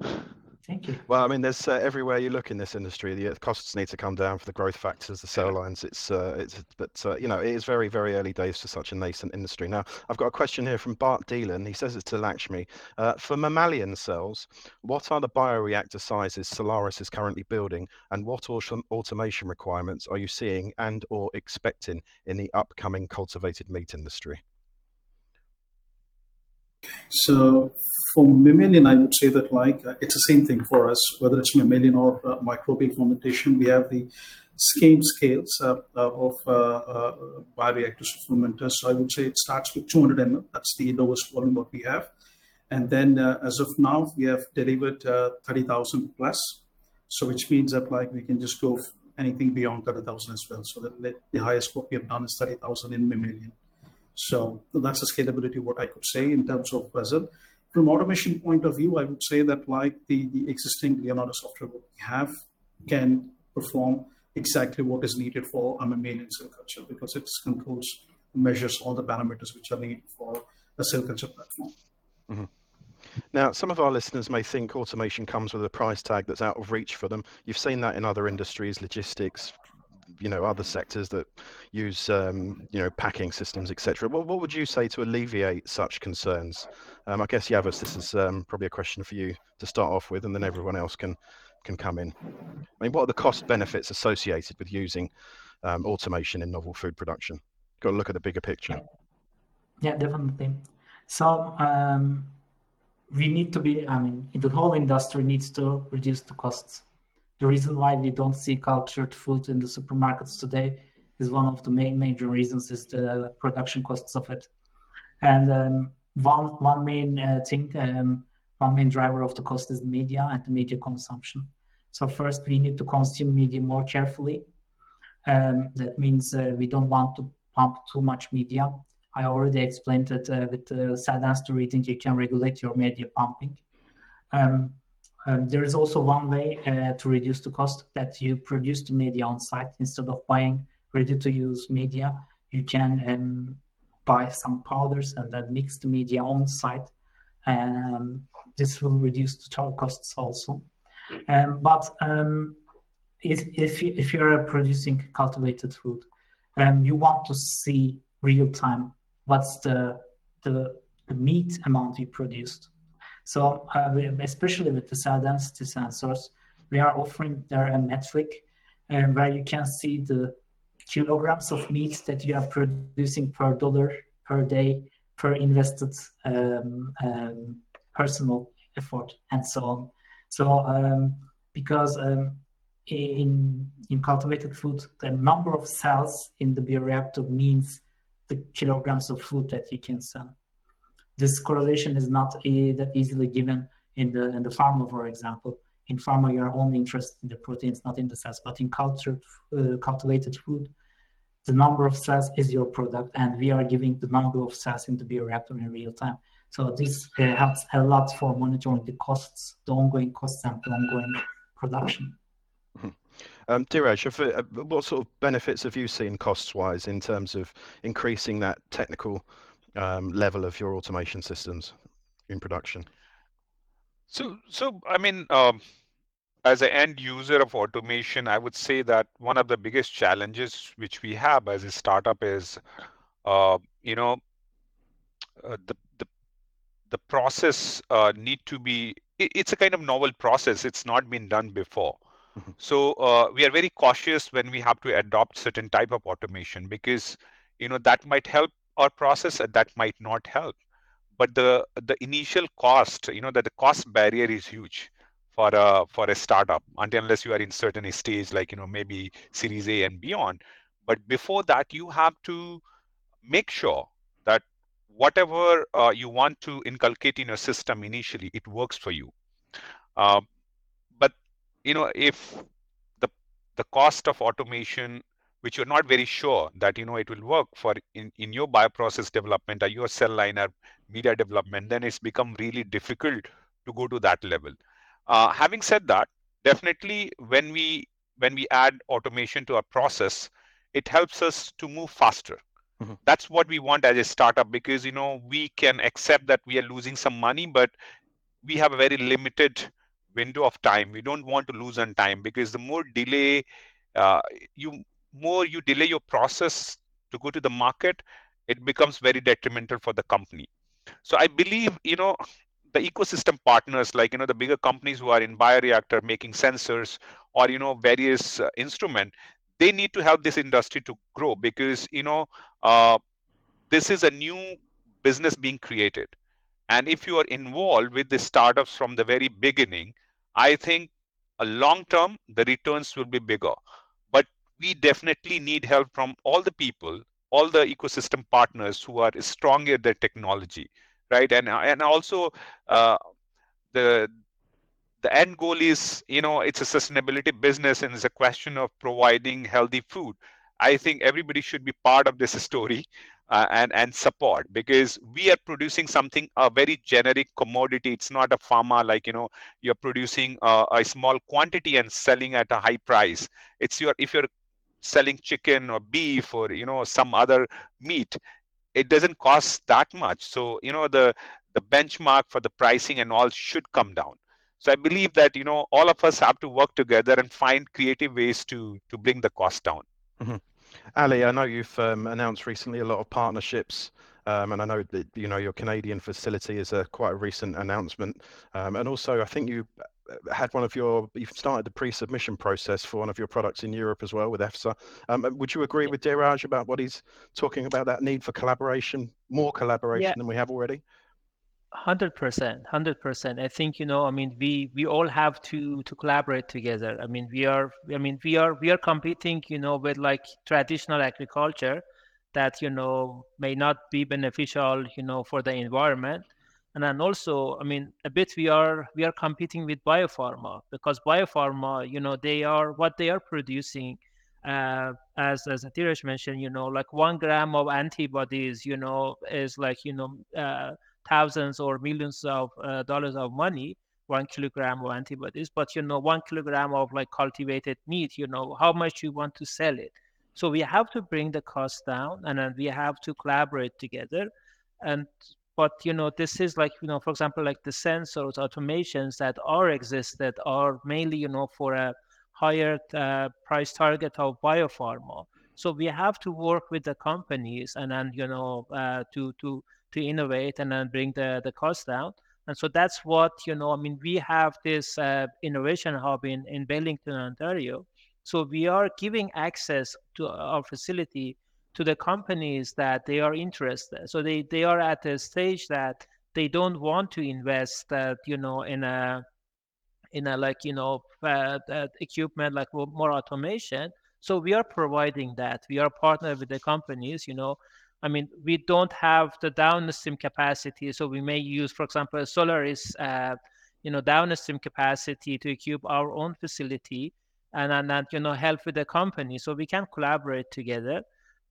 Thank you.
Well, I mean, there's uh, everywhere you look in this industry, the uh, costs need to come down for the growth factors, the cell lines. It's, uh, it's, but uh, you know, it is very, very early days for such a nascent industry. Now, I've got a question here from Bart Deelan. He says it's to Lakshmi. Uh, for mammalian cells, what are the bioreactor sizes Solaris is currently building, and what automation requirements are you seeing and or expecting in the upcoming cultivated meat industry?
So for mammalian, I would say that like uh, it's the same thing for us, whether it's mammalian or uh, microbial fermentation. We have the same scales uh, uh of uh, uh, bioreactors fermenters. So I would say it starts with 200 ml. That's the lowest volume what we have. And then as of now, we have delivered 30,000 plus. So which means that like we can just go anything beyond 30,000 as well. So the, the highest what we have done is 30,000 in mammalian. So that's the scalability what I could say in terms of vessel. From automation point of view, I would say that like the, the existing Leonardo software we have can perform exactly what is needed for a mammalian cell culture because it controls, measures all the parameters which are needed for a cell culture platform.
Mm-hmm. Now, some of our listeners may think automation comes with a price tag that's out of reach for them. You've seen that in other industries, logistics, you know, other sectors that use, um, you know, packing systems, etc. What, what would you say to alleviate such concerns? Um, I guess, Yavuz, this is um, probably a question for you to start off with, and then everyone else can can come in. I mean, what are the cost benefits associated with using um, automation in novel food production? Got to look at the bigger picture.
Yeah, definitely. So um, we need to be, I mean, the whole industry needs to reduce the costs. The reason why we don't see cultured food in the supermarkets today is one of the main major reasons is the production costs of it. And um, one one main uh, thing, um, one main driver of the cost is media and the media consumption. So first, we need to consume media more carefully. Um, that means uh, we don't want to pump too much media. I already explained that uh, with the Cell to reading, you can regulate your media pumping. Um, um, there is also one way uh, to reduce the cost that you produce the media on site instead of buying ready-to-use media. You can um, buy some powders and then mix the media on site. Um, this will reduce the total costs also. Um, but um, if, if, you, if you're producing cultivated food, um, you want to see real time what's the, the, the meat amount you produced. So uh, especially with the cell density sensors, we are offering there a metric um, where you can see the kilograms of meat that you are producing per dollar per day per invested um, um, personal effort and so on. So um, because um, in in cultivated food, the number of cells in the bioreactor means the kilograms of food that you can sell. This correlation is not e- that easily given in the in the pharma, for example. In pharma, you are only interested in the proteins, not in the cells. But in cultured, uh, cultivated food, the number of cells is your product, and we are giving the number of cells in the bioreactor in real time. So this uh, helps a lot for monitoring the costs, the ongoing costs, and the ongoing production.
Mm-hmm. Um, Dhiraj, uh, what sort of benefits have you seen costs-wise in terms of increasing that technical um, level of your automation systems in production?
So, so I mean, um, as an end user of automation, I would say that one of the biggest challenges which we have as a startup is, uh, you know, uh, the the the process uh, need to be. It, it's a kind of novel process. It's not been done before. Mm-hmm. So uh, we are very cautious when we have to adopt certain type of automation because you know that might help our process that might not help. But the the initial cost, you know, that the cost barrier is huge for a for a startup until unless you are in certain stage like you know maybe series a and beyond but before that you have to make sure that whatever uh, you want to inculcate in your system initially it works for you uh, but you know if the the cost of automation which you're not very sure that you know it will work for in, in your bioprocess development or your cell line or media development then it's become really difficult to go to that level uh, having said that, definitely when we when we add automation to our process, it helps us to move faster. Mm-hmm. That's what we want as a startup because you know we can accept that we are losing some money, but we have a very limited window of time. We don't want to lose on time because the more delay uh, you more you delay your process to go to the market, it becomes very detrimental for the company. So I believe you know the ecosystem partners like you know the bigger companies who are in bioreactor making sensors or you know various uh, instrument they need to help this industry to grow because you know uh, this is a new business being created And if you are involved with the startups from the very beginning, I think a long term the returns will be bigger. We definitely need help from all the people, all the ecosystem partners who are strong in their technology, right? And and also uh, the the end goal is you know it's a sustainability business and it's a question of providing healthy food. I think everybody should be part of this story uh, and and support because we are producing something a very generic commodity. It's not a pharma like you know you're producing a, a small quantity and selling at a high price. It's your if you're selling chicken or beef or you know some other meat it doesn't cost that much so you know the the benchmark for the pricing and all should come down so I believe that you know all of us have to work together and find creative ways to to bring the cost down.
Mm-hmm. Ali, I know you've um, announced recently a lot of partnerships, um, and I know that you know your Canadian facility is a quite a recent announcement, um, and also I think you had one of your you've started the pre-submission process for one of your products in Europe as well with EFSA. Um, would you agree with Dhiraj about what he's talking about that need for collaboration, more collaboration yeah. than we have already?
Hundred percent, hundred percent. I think you know. I mean, we we all have to to collaborate together. I mean, we are. I mean, we are we are competing. You know, with like traditional agriculture, that you know may not be beneficial. You know, for the environment, and then also, I mean, a bit we are we are competing with biopharma because biopharma, you know, they are what they are producing. Uh, as as Dhiraj mentioned, you know, like one gram of antibodies, you know, is like you know. Uh, thousands or millions of uh, dollars of money one kilogram of antibodies but you know one kilogram of like cultivated meat you know how much you want to sell it so we have to bring the cost down and then we have to collaborate together and but you know this is like you know for example like the sensors automations that are existed are mainly you know for a higher uh, price target of biopharma so we have to work with the companies and then you know uh, to to to innovate and then bring the, the cost down. And so that's what, you know, I mean, we have this uh, innovation hub in, in Burlington, Ontario. So we are giving access to our facility to the companies that they are interested. So they, they are at a stage that they don't want to invest that, you know, in a, in a like, you know, uh, equipment like more automation. So we are providing that. We are partnered with the companies, you know, I mean, we don't have the downstream capacity, so we may use, for example, Solaris, uh, you know, downstream capacity to equip our own facility, and and that you know help with the company, so we can collaborate together.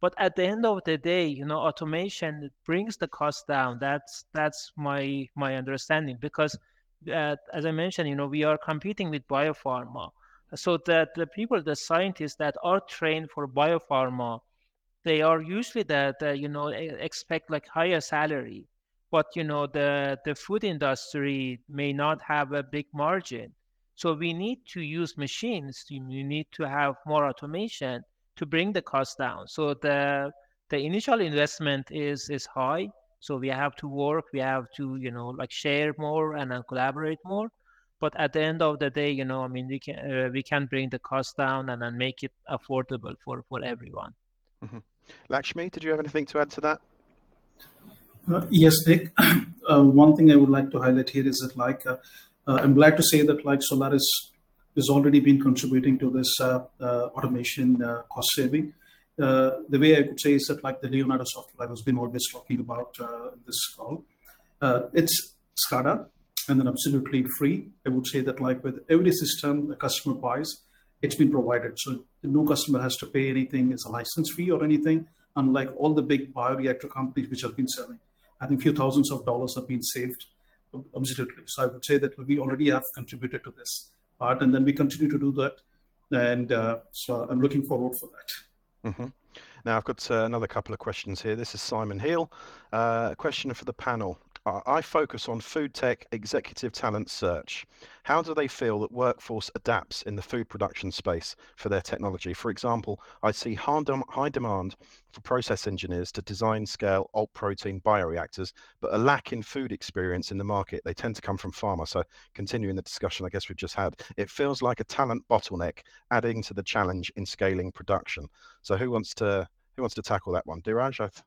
But at the end of the day, you know, automation brings the cost down. That's that's my my understanding because, uh, as I mentioned, you know, we are competing with biopharma, so that the people, the scientists that are trained for biopharma they are usually that you know expect like higher salary. But you know the the food industry may not have a big margin. So we need to use machines. We need to have more automation to bring the cost down so the the initial investment is is high so we have to work we have to you know like share more and then collaborate more but at the end of the day you know i mean we can uh, we can bring the cost down and then make it affordable for for everyone
mm-hmm. Lakshmi, did you have anything to add to that?
Uh, yes, Nick. Uh, one thing I would like to highlight here is that, like, uh, uh I'm glad to say that, like, Solaris has already been contributing to this uh, uh, automation cost saving. the way I could say is that, like, the Leonardo software I was been always talking about this call, it's SCADA and then absolutely free. I would say that, like, with every system the customer buys, it's been provided. So no customer has to pay anything as a license fee or anything, unlike all the big bioreactor companies which have been selling. I think a few thousands of dollars have been saved absolutely. So I would say that we already have contributed to this part, and then we continue to do that. And uh, so I'm looking forward for that.
Mm-hmm. Now I've got uh, another couple of questions here. This is Simon Hill. Uh, question for the panel. I focus on food tech executive talent search. How do they feel that workforce adapts in the food production space for their technology? For example, I see high demand for process engineers to design scale alt protein bioreactors, but a lack in food experience in the market. They tend to come from pharma. So continuing the discussion I guess we've just had, it feels like a talent bottleneck adding to the challenge in scaling production. So who wants to who wants to tackle that one? Dhiraj?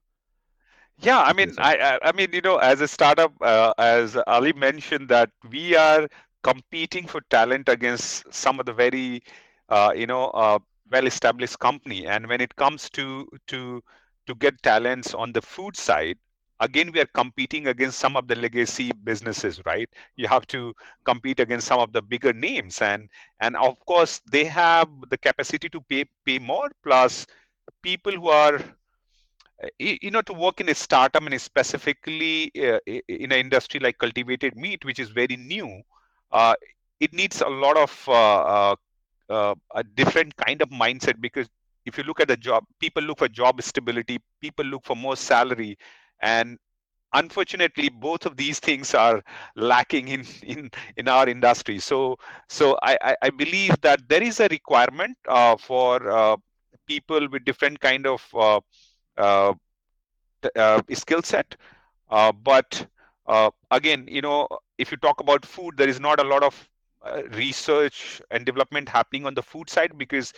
Yeah, I mean, I, I mean, you know, as a startup, uh, as Ali mentioned, that we are competing for talent against some of the very, uh, you know, uh, well-established company. And when it comes to to to get talents on the food side, again, we are competing against some of the legacy businesses, right? You have to compete against some of the bigger names, and and of course, they have the capacity to pay pay more. Plus, people who are you know to work in a startup and specifically uh, in an industry like cultivated meat which is very new uh, it needs a lot of uh, uh, uh, a different kind of mindset because if you look at the job people look for job stability people look for more salary and unfortunately both of these things are lacking in in in our industry. So so i i believe that there is a requirement uh, for uh, people with different kind of uh, uh, uh, Uh, uh, skill set. Uh, but uh, again, you know, if you talk about food, there is not a lot of research and development happening on the food side because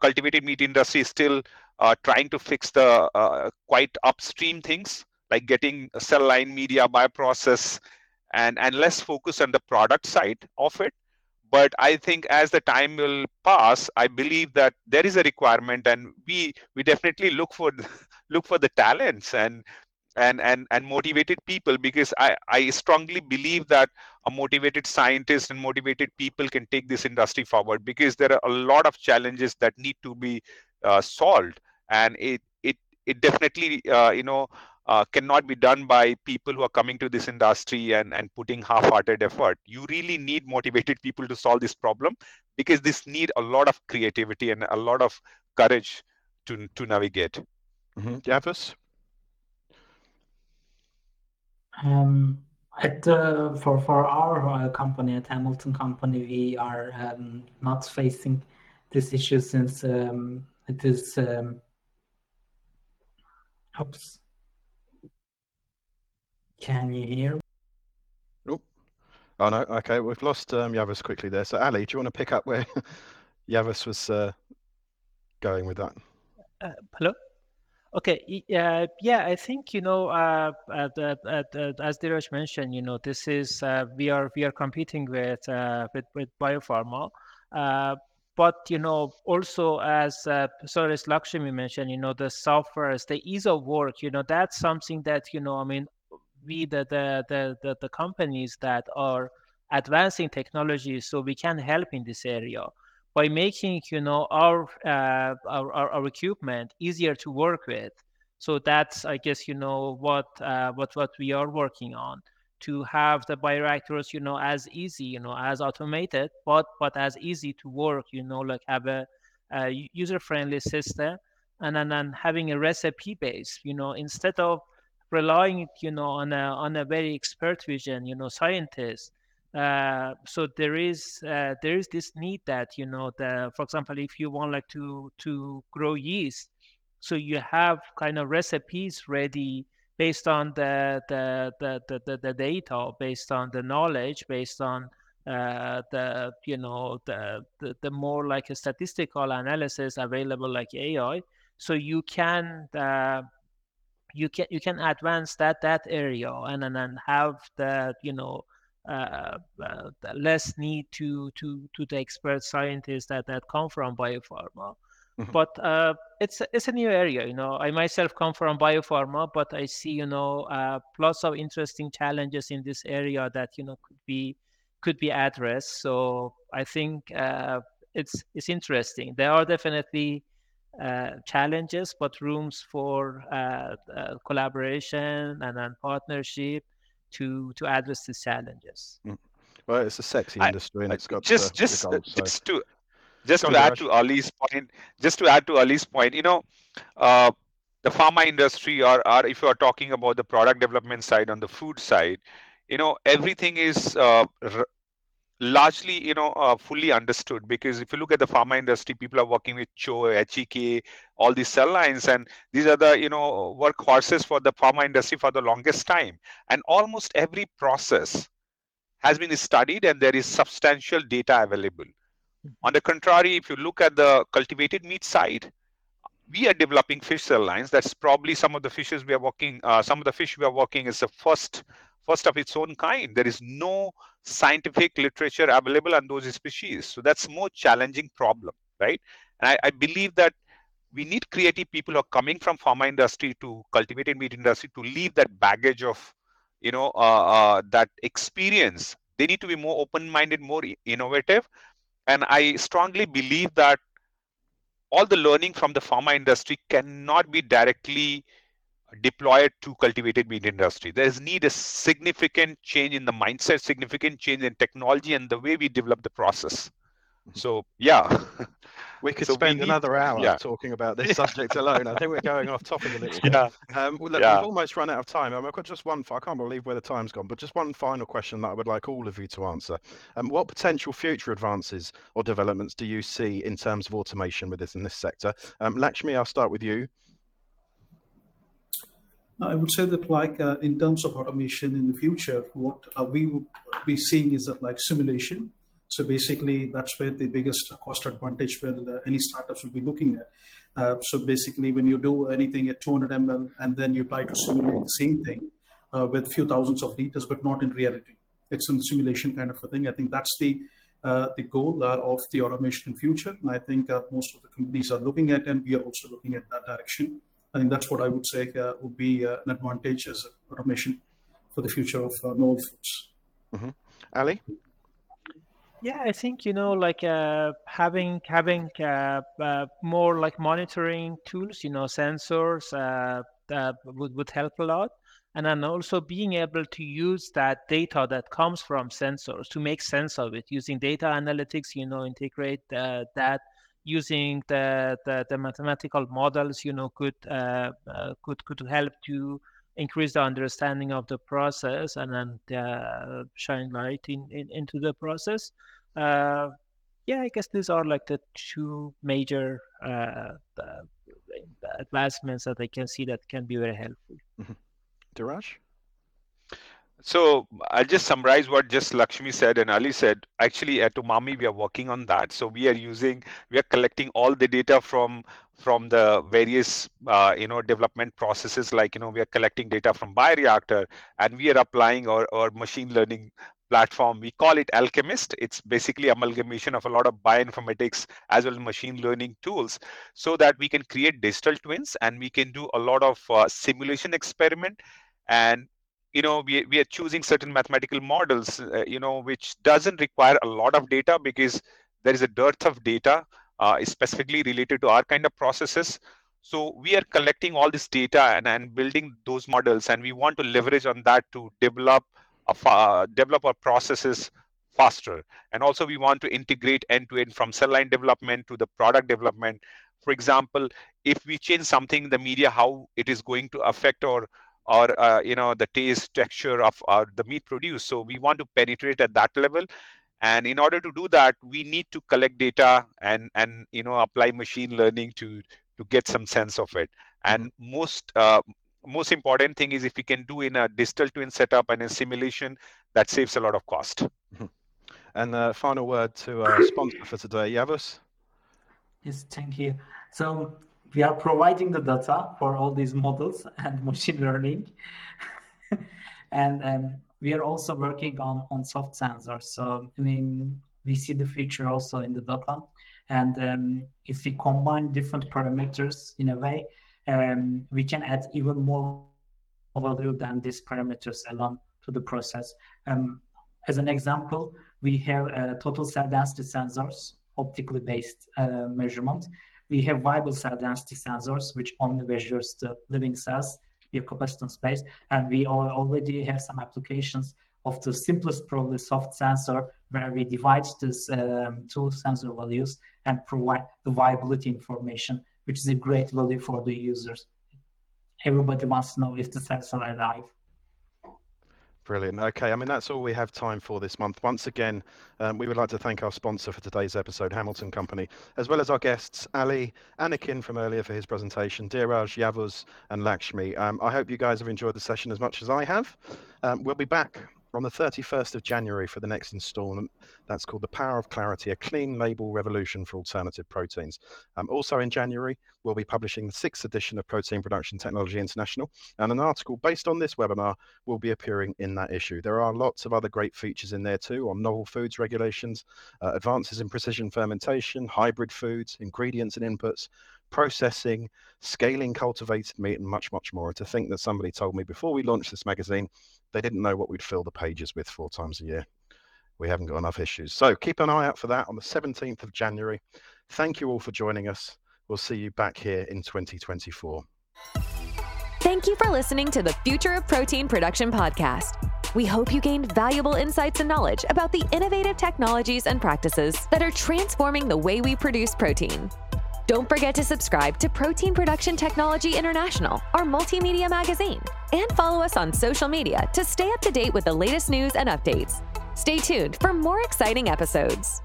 cultivated meat industry is still trying to fix the quite upstream things like getting cell line media bioprocess and and less focus on the product side of it but i think as the time will pass i believe that there is a requirement and we we definitely look for look for the talents and and and and motivated people because i i strongly believe that a motivated scientist and motivated people can take this industry forward because there are a lot of challenges that need to be uh, solved and it it it definitely uh, you know uh, cannot be done by people who are coming to this industry and, and putting half-hearted effort. You really need motivated people to solve this problem because this need a lot of creativity and a lot of courage to, to navigate.
Mm-hmm. Yavuz?
Um, at the, for for our uh, company at Hamilton Company, we are um, not facing this issue since um, it is. Um, oops. Can you hear?
Oh, oh no. Okay, we've lost um, Yavuz quickly there. So Ali, do you want to pick up where Yavuz was uh, going with that?
Uh, hello. Okay, uh, yeah, I think you know, uh, at, at, as Dhiraj mentioned, you know, this is uh, we are we are competing with uh, with, with biopharma, uh, but you know, also as uh, as Lakshmi mentioned, you know, the softwares, the ease of work, you know, that's something that you know, I mean, we the the the the, the companies that are advancing technology, so we can help in this area by making you know our, uh, our, our, our equipment easier to work with. So that's I guess you know what uh, what what we are working on to have the bioreactors you know as easy you know as automated but but as easy to work you know like have a, a user friendly system and then having a recipe base you know instead of relying you know on a on a very expert vision you know scientist uh, so there is uh, there is this need that you know the for example if you want like to to grow yeast so you have kind of recipes ready based on the the the, the, the data based on the knowledge based on uh, the you know the, the the more like a statistical analysis available like AI so you can uh, you can you can advance that that area and and, and have the you know uh, uh, less need to to to the expert scientists that that come from biopharma. Mm-hmm. But uh, it's it's a new area, you know. I myself come from biopharma, but I see, you know, uh, lots of interesting challenges in this area that you know could be could be addressed. So I think uh, it's it's interesting. There are definitely uh, challenges, but rooms for collaboration and, and partnership to to address these challenges. Mm.
Well, it's a sexy industry, I, and it's got
just the, just the goals, so. just to just to add to Ali's point. Just to add to Ali's point, you know, uh, the pharma industry, or or if you are talking about the product development side on the food side, you know, everything is uh, largely you know uh, fully understood because if you look at the pharma industry people are working with CHO, HEK, all these cell lines and these are the you know workhorses for the pharma industry for the longest time and almost every process has been studied and there is substantial data available on the contrary if you look at the cultivated meat side we are developing fish cell lines. That's probably some of the fishes we are working. Uh, some of the fish we are working is the first first of its own kind. There is no scientific literature available on those species. So that's more challenging problem, right? And I, I believe that we need creative people who are coming from pharma industry to cultivated meat industry to leave that baggage of, you know, uh, uh, that experience. They need to be more open-minded, more innovative. And I strongly believe that all the learning from the pharma industry cannot be directly deployed to cultivated meat industry. There's need a significant change in the mindset, significant change in technology and the way we develop the process. Mm-hmm. So yeah.
We could so spend we need, another hour yeah. talking about this subject alone. I think we're going off topic a little bit. Yeah. Um, well, look, yeah. we've almost run out of time. Um, I've got just one. I can't believe where the time's gone, but just one final question that I would like all of you to answer. Um, what potential future advances or developments do you see in terms of automation with this in this sector? Um, Lakshmi, I'll start with you.
I would say that, like uh, in terms of automation in the future, what uh, we would be seeing is that like simulation. So basically, that's where the biggest cost advantage uh, any startups will be looking at. Uh, so basically, when you do anything at 200 ml and then you try to simulate the same thing uh, with a few thousands of liters, but not in reality, it's a simulation kind of a thing. I think that's the uh, the goal uh, of the automation in future, and I think most of the companies are looking at, and we are also looking at that direction. I think that's what I would say uh, would be uh, an advantage as automation for the future of uh, novel foods.
Mm-hmm. Ali?
Yeah, I think you know, like uh, having having uh, uh, more like monitoring tools, you know, sensors would would help a lot, and then also being able to use that data that comes from sensors to make sense of it using data analytics. You know, integrate that using the, the, the mathematical models, you know, could uh, uh, could could help to increase the understanding of the process and then uh, shine light in, in, into the process. Uh, yeah, I guess these are like the two major uh, advancements that I can see that can be very helpful.
Mm-hmm. Dhiraj?
So I'll just summarize what just Lakshmi said and Ali said. Actually, at Umami, we are working on that. So we are using, we are collecting all the data from from the various uh, you know development processes. Like you know, we are collecting data from bioreactor, and we are applying our, our machine learning platform. We call it Alkemyst. It's basically amalgamation of a lot of bioinformatics as well as machine learning tools, so that we can create digital twins and we can do a lot of uh, simulation experiment and you know we, we are choosing certain mathematical models uh, you know which doesn't require a lot of data because there is a dearth of data uh, specifically related to our kind of processes. So we are collecting all this data and, and building those models and we want to leverage on that to develop a, develop our processes faster. And also we want to integrate end to end from cell line development to the product development. For example if we change something in the media how it is going to affect our or uh, you know the taste texture of uh, the meat produced. So we want to penetrate at that level. And in order to do that we need to collect data and and you know apply machine learning to to get some sense of it. And mm-hmm. most uh, most important thing is if we can do in a digital twin setup and a simulation that saves a lot of cost. Mm-hmm.
and uh, final word to our sponsor for today Yavuz?
Yes thank you. So we are providing the data for all these models and machine learning. and um, we are also working on, on soft sensors. So, I mean, we see the future also in the data. And um, if we combine different parameters in a way, um, we can add even more value than these parameters alone to the process. Um, as an example, we have uh, total cell density sensors, optically based uh, measurement, we have viable cell density sensors, which only measures the living cells, have capacitance space, and we already have some applications of the simplest, probably soft sensor, where we divide these um, two sensor values and provide the viability information, which is a great value for the users. Everybody wants to know if the cells are alive.
Brilliant. Okay, I mean, that's all we have time for this month. Once again, um, we would like to thank our sponsor for today's episode, Hamilton Company, as well as our guests, Ali, Anakin from earlier for his presentation, Dhiraj, Yavuz, and Lakshmi. Um, I hope you guys have enjoyed the session as much as I have. Um, we'll be back on the 31st of January for the next installment. That's called The Power of Clarity, a clean label revolution for alternative proteins. Um, also in January, we'll be publishing the sixth edition of Protein Production Technology International, and an article based on this webinar will be appearing in that issue. There are lots of other great features in there too on novel foods regulations, uh, advances in precision fermentation, hybrid foods, ingredients and inputs, processing, scaling cultivated meat, and much, much more. To think that somebody told me before we launched this magazine, they didn't know what we'd fill the pages with four times a year. We haven't got enough issues. So keep an eye out for that on the 17th of January. Thank you all for joining us. We'll see you back here in 2024.
Thank you for listening to the Future of Protein Production podcast. We hope you gained valuable insights and knowledge about the innovative technologies and practices that are transforming the way we produce protein. Don't forget to subscribe to Protein Production Technology International, our multimedia magazine, and follow us on social media to stay up to date with the latest news and updates. Stay tuned for more exciting episodes.